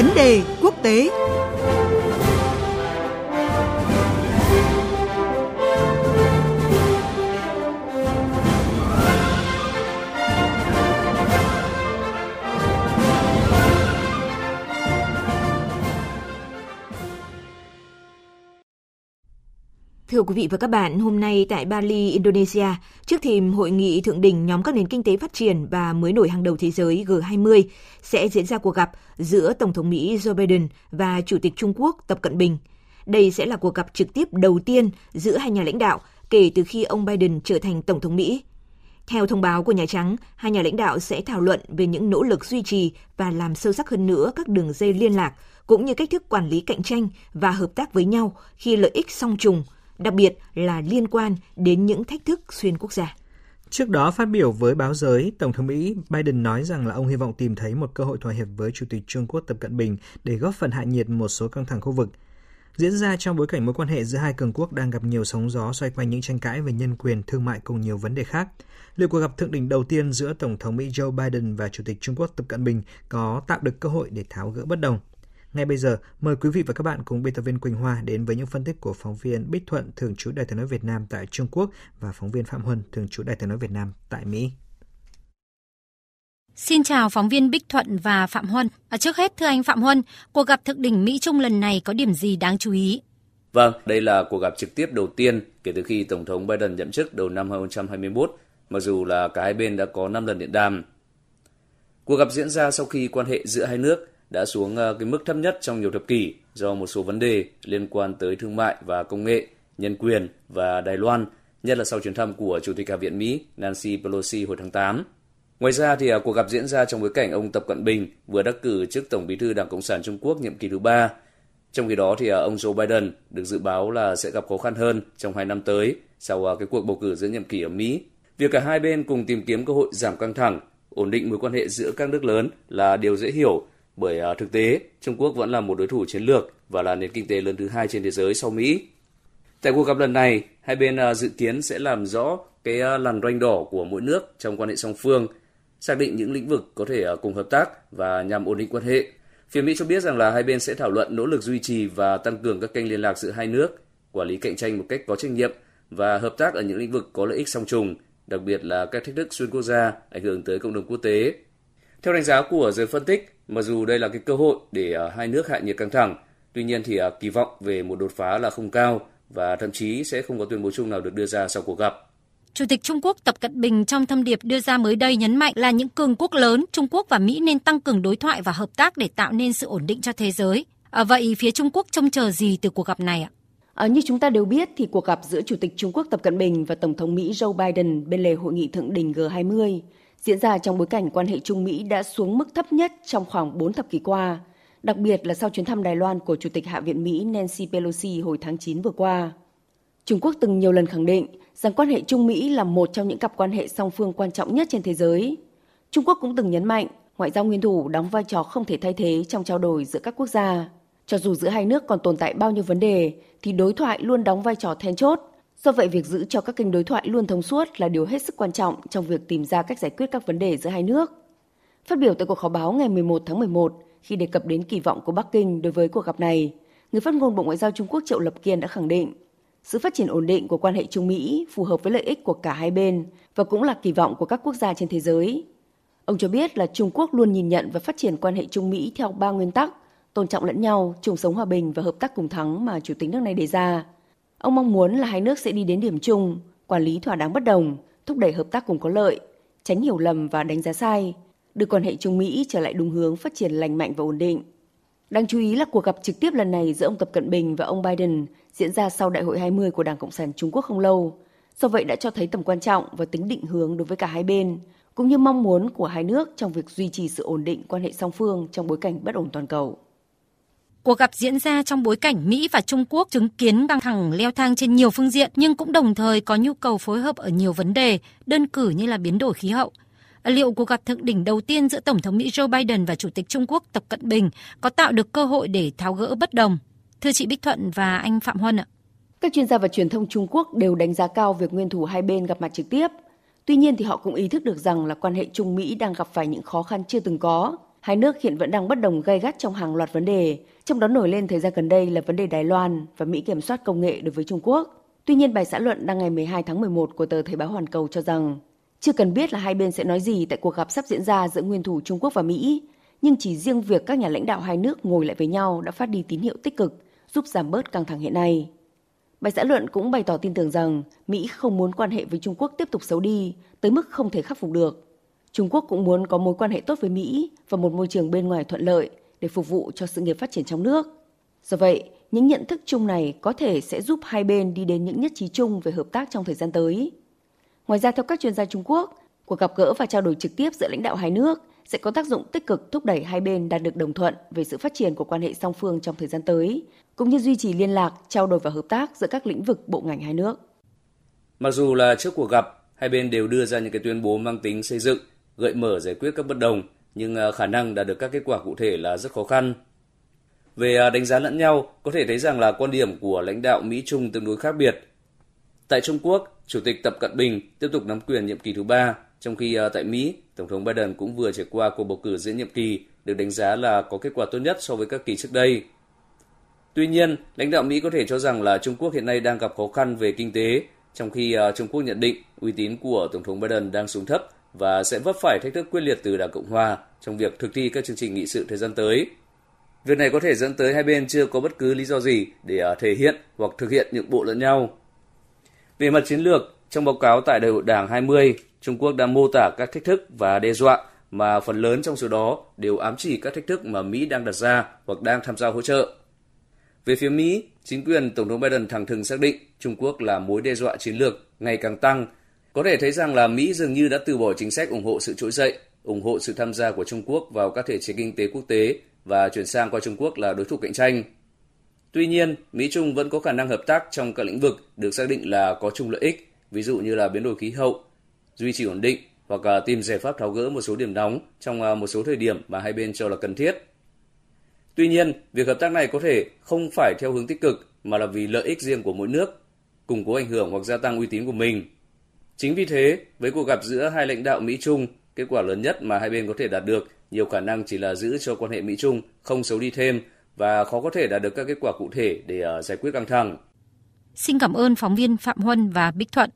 Vấn đề quốc tế. Thưa quý vị và các bạn, hôm nay tại Bali, Indonesia, trước thềm hội nghị thượng đỉnh nhóm các nền kinh tế phát triển và mới nổi hàng đầu thế giới G20 sẽ diễn ra cuộc gặp giữa Tổng thống Mỹ Joe Biden và Chủ tịch Trung Quốc Tập Cận Bình. Đây sẽ là cuộc gặp trực tiếp đầu tiên giữa hai nhà lãnh đạo kể từ khi ông Biden trở thành Tổng thống Mỹ. Theo thông báo của Nhà Trắng, hai nhà lãnh đạo sẽ thảo luận về những nỗ lực duy trì và làm sâu sắc hơn nữa các đường dây liên lạc, cũng như cách thức quản lý cạnh tranh và hợp tác với nhau khi lợi ích song trùng – đặc biệt là liên quan đến những thách thức xuyên quốc gia. Trước đó phát biểu với báo giới, Tổng thống Mỹ Biden nói rằng là ông hy vọng tìm thấy một cơ hội thỏa hiệp với Chủ tịch Trung Quốc Tập Cận Bình để góp phần hạ nhiệt một số căng thẳng khu vực. Diễn ra trong bối cảnh mối quan hệ giữa hai cường quốc đang gặp nhiều sóng gió xoay quanh những tranh cãi về nhân quyền, thương mại cùng nhiều vấn đề khác. Liệu cuộc gặp thượng đỉnh đầu tiên giữa Tổng thống Mỹ Joe Biden và Chủ tịch Trung Quốc Tập Cận Bình có tạo được cơ hội để tháo gỡ bất đồng? Ngay bây giờ, mời quý vị và các bạn cùng biên tập viên Quỳnh Hoa đến với những phân tích của phóng viên Bích Thuận, thường trú Đài tiếng nói Việt Nam tại Trung Quốc và phóng viên Phạm Huân, thường trú Đài tiếng nói Việt Nam tại Mỹ. Xin chào phóng viên Bích Thuận và Phạm Huân. À, trước hết, thưa anh Phạm Huân, cuộc gặp thượng đỉnh Mỹ-Trung lần này có điểm gì đáng chú ý? Vâng, đây là cuộc gặp trực tiếp đầu tiên kể từ khi Tổng thống Biden nhậm chức đầu năm 2021, mặc dù là cả hai bên đã có 5 lần điện đàm. Cuộc gặp diễn ra sau khi quan hệ giữa hai nước đã xuống ờ, cái mức thấp nhất trong nhiều thập kỷ do một số vấn đề liên quan tới thương mại và công nghệ, nhân quyền và Đài Loan, nhất là sau chuyến thăm của Chủ tịch Hạ viện Mỹ Nancy Pelosi hồi tháng 8. Ngoài ra thì à, cuộc gặp diễn ra trong bối cảnh ông Tập Cận Bình vừa đắc cử chức Tổng Bí thư Đảng Cộng sản Trung Quốc nhiệm kỳ thứ ba. Trong khi đó thì à, ông Joe Biden được dự báo là sẽ gặp khó khăn hơn trong hai năm tới sau à, cái cuộc bầu cử giữa nhiệm kỳ ở Mỹ. Việc cả hai bên cùng tìm kiếm cơ hội giảm căng thẳng, ổn định mối quan hệ giữa các nước lớn là điều dễ hiểu bởi uh, thực tế Trung Quốc vẫn là một đối thủ chiến lược và là nền kinh tế lớn thứ hai trên thế giới sau Mỹ. Tại cuộc gặp lần này, hai bên uh, dự kiến sẽ làm rõ cái à, uh, làn ranh đỏ của mỗi nước trong quan hệ song phương, xác định những lĩnh vực có thể uh, cùng hợp tác và nhằm ổn định quan hệ. Phía Mỹ cho biết rằng là hai bên sẽ thảo luận nỗ lực duy trì và tăng cường các kênh liên lạc giữa hai nước, quản lý cạnh tranh một cách có trách nhiệm và hợp tác ở những lĩnh vực có lợi ích song trùng, đặc biệt là các thách thức xuyên quốc gia ảnh hưởng tới cộng đồng quốc tế. Theo đánh giá của giới phân tích, Mặc dù đây là cái cơ hội để uh, hai nước hạ nhiệt căng thẳng, tuy nhiên thì uh, kỳ vọng về một đột phá là không cao và thậm chí sẽ không có tuyên bố chung nào được đưa ra sau cuộc gặp. Chủ tịch Trung Quốc Tập Cận Bình trong thông điệp đưa ra mới đây nhấn mạnh là những cường quốc lớn, Trung Quốc và Mỹ nên tăng cường đối thoại và hợp tác để tạo nên sự ổn định cho thế giới. À, vậy phía Trung Quốc trông chờ gì từ cuộc gặp này ạ? À, như chúng ta đều biết thì cuộc gặp giữa Chủ tịch Trung Quốc Tập Cận Bình và Tổng thống Mỹ Joe Biden bên lề hội nghị thượng đỉnh G20 diễn ra trong bối cảnh quan hệ Trung Mỹ đã xuống mức thấp nhất trong khoảng 4 thập kỷ qua, đặc biệt là sau chuyến thăm Đài Loan của Chủ tịch Hạ viện Mỹ Nancy Pelosi hồi tháng 9 vừa qua. Trung Quốc từng nhiều lần khẳng định rằng quan hệ Trung Mỹ là một trong những cặp quan hệ song phương quan trọng nhất trên thế giới. Trung Quốc cũng từng nhấn mạnh ngoại giao nguyên thủ đóng vai trò không thể thay thế trong trao đổi giữa các quốc gia. Cho dù giữa hai nước còn tồn tại bao nhiêu vấn đề, thì đối thoại luôn đóng vai trò then chốt Do vậy, việc giữ cho các kênh đối thoại luôn thông suốt là điều hết sức quan trọng trong việc tìm ra cách giải quyết các vấn đề giữa hai nước. Phát biểu tại cuộc họp báo ngày 11 tháng 11, khi đề cập đến kỳ vọng của Bắc Kinh đối với cuộc gặp này, người phát ngôn Bộ Ngoại giao Trung Quốc Triệu Lập Kiên đã khẳng định sự phát triển ổn định của quan hệ Trung Mỹ phù hợp với lợi ích của cả hai bên và cũng là kỳ vọng của các quốc gia trên thế giới. Ông cho biết là Trung Quốc luôn nhìn nhận và phát triển quan hệ Trung Mỹ theo ba nguyên tắc tôn trọng lẫn nhau, chung sống hòa bình và hợp tác cùng thắng mà chủ tịch nước này đề ra – Ông mong muốn là hai nước sẽ đi đến điểm chung, quản lý thỏa đáng bất đồng, thúc đẩy hợp tác cùng có lợi, tránh hiểu lầm và đánh giá sai, đưa quan hệ Trung Mỹ trở lại đúng hướng phát triển lành mạnh và ổn định. Đáng chú ý là cuộc gặp trực tiếp lần này giữa ông Tập Cận Bình và ông Biden diễn ra sau Đại hội 20 của Đảng Cộng sản Trung Quốc không lâu. Do vậy đã cho thấy tầm quan trọng và tính định hướng đối với cả hai bên, cũng như mong muốn của hai nước trong việc duy trì sự ổn định quan hệ song phương trong bối cảnh bất ổn toàn cầu. Cuộc gặp diễn ra trong bối cảnh Mỹ và Trung Quốc chứng kiến căng thẳng leo thang trên nhiều phương diện nhưng cũng đồng thời có nhu cầu phối hợp ở nhiều vấn đề, đơn cử như là biến đổi khí hậu. Liệu cuộc gặp thượng đỉnh đầu tiên giữa Tổng thống Mỹ Joe Biden và Chủ tịch Trung Quốc Tập Cận Bình có tạo được cơ hội để tháo gỡ bất đồng? Thưa chị Bích Thuận và anh Phạm Huân ạ. Các chuyên gia và truyền thông Trung Quốc đều đánh giá cao việc nguyên thủ hai bên gặp mặt trực tiếp. Tuy nhiên thì họ cũng ý thức được rằng là quan hệ Trung Mỹ đang gặp phải những khó khăn chưa từng có Hai nước hiện vẫn đang bất đồng gay gắt trong hàng loạt vấn đề, trong đó nổi lên thời gian gần đây là vấn đề Đài Loan và Mỹ kiểm soát công nghệ đối với Trung Quốc. Tuy nhiên, bài xã luận đăng ngày 12 tháng 11 của tờ Thời báo Hoàn Cầu cho rằng chưa cần biết là hai bên sẽ nói gì tại cuộc gặp sắp diễn ra giữa nguyên thủ Trung Quốc và Mỹ, nhưng chỉ riêng việc các nhà lãnh đạo hai nước ngồi lại với nhau đã phát đi tín hiệu tích cực, giúp giảm bớt căng thẳng hiện nay. Bài xã luận cũng bày tỏ tin tưởng rằng Mỹ không muốn quan hệ với Trung Quốc tiếp tục xấu đi, tới mức không thể khắc phục được. Trung Quốc cũng muốn có mối quan hệ tốt với Mỹ và một môi trường bên ngoài thuận lợi để phục vụ cho sự nghiệp phát triển trong nước. Do vậy, những nhận thức chung này có thể sẽ giúp hai bên đi đến những nhất trí chung về hợp tác trong thời gian tới. Ngoài ra, theo các chuyên gia Trung Quốc, cuộc gặp gỡ và trao đổi trực tiếp giữa lãnh đạo hai nước sẽ có tác dụng tích cực thúc đẩy hai bên đạt được đồng thuận về sự phát triển của quan hệ song phương trong thời gian tới, cũng như duy trì liên lạc, trao đổi và hợp tác giữa các lĩnh vực bộ ngành hai nước. Mặc dù là trước cuộc gặp, hai bên đều đưa ra những cái tuyên bố mang tính xây dựng, gợi mở giải quyết các bất đồng, nhưng à, khả năng đạt được các kết quả cụ thể là rất khó khăn. Về à, đánh giá lẫn nhau, có thể thấy rằng là quan điểm của lãnh đạo Mỹ Trung tương đối khác biệt. Tại Trung Quốc, Chủ tịch Tập Cận Bình tiếp tục nắm quyền nhiệm kỳ thứ ba, trong khi à, tại Mỹ, Tổng thống Biden cũng vừa trải qua cuộc bầu cử diễn nhiệm kỳ, được đánh giá là có kết quả tốt nhất so với các kỳ trước đây. Tuy nhiên, lãnh đạo Mỹ có thể cho rằng là Trung Quốc hiện nay đang gặp khó khăn về kinh tế, trong khi Trung Quốc nhận định uy tín của Tổng thống Biden đang xuống thấp và sẽ vấp phải thách thức quyết liệt từ Đảng Cộng Hòa trong việc thực thi các chương trình nghị sự thời gian tới. Việc này có thể dẫn tới hai bên chưa có bất cứ lý do gì để à, thể hiện hoặc thực hiện nhượng bộ lẫn nhau. Về mặt chiến lược, trong báo cáo tại Đại hội Đảng 20, Trung Quốc đã mô tả các thách thức và đe dọa mà phần lớn trong số đó đều ám chỉ các thách thức mà Mỹ đang đặt ra hoặc đang tham gia hỗ trợ. Về phía Mỹ, chính quyền Tổng thống Biden thẳng thừng xác định Trung Quốc là mối đe dọa chiến lược ngày càng tăng có thể thấy rằng là Mỹ dường như đã từ bỏ chính sách ủng hộ sự trỗi dậy, ủng hộ sự tham gia của Trung Quốc vào các thể chế kinh tế quốc tế và chuyển sang coi Trung Quốc là đối thủ cạnh tranh. Tuy nhiên, Mỹ Trung vẫn có khả năng hợp tác trong các lĩnh vực được xác định là có chung lợi ích, ví dụ như là biến đổi khí hậu, duy trì ổn định hoặc là tìm giải pháp tháo gỡ một số điểm nóng trong à, một số thời điểm mà hai bên cho là cần thiết. Tuy nhiên, việc hợp tác này có thể không phải theo hướng tích cực mà là vì lợi ích riêng của mỗi nước, củng cố ảnh hưởng hoặc gia tăng uy tín của mình Chính vì thế, với cuộc gặp giữa hai lãnh đạo Mỹ-Trung, kết quả lớn nhất mà hai bên có thể đạt được nhiều khả năng chỉ là giữ cho quan hệ Mỹ-Trung không xấu đi thêm và khó có thể đạt được các kết quả cụ thể để ờ, giải quyết căng thẳng. Xin cảm ơn phóng viên Phạm Huân và Bích Thuận.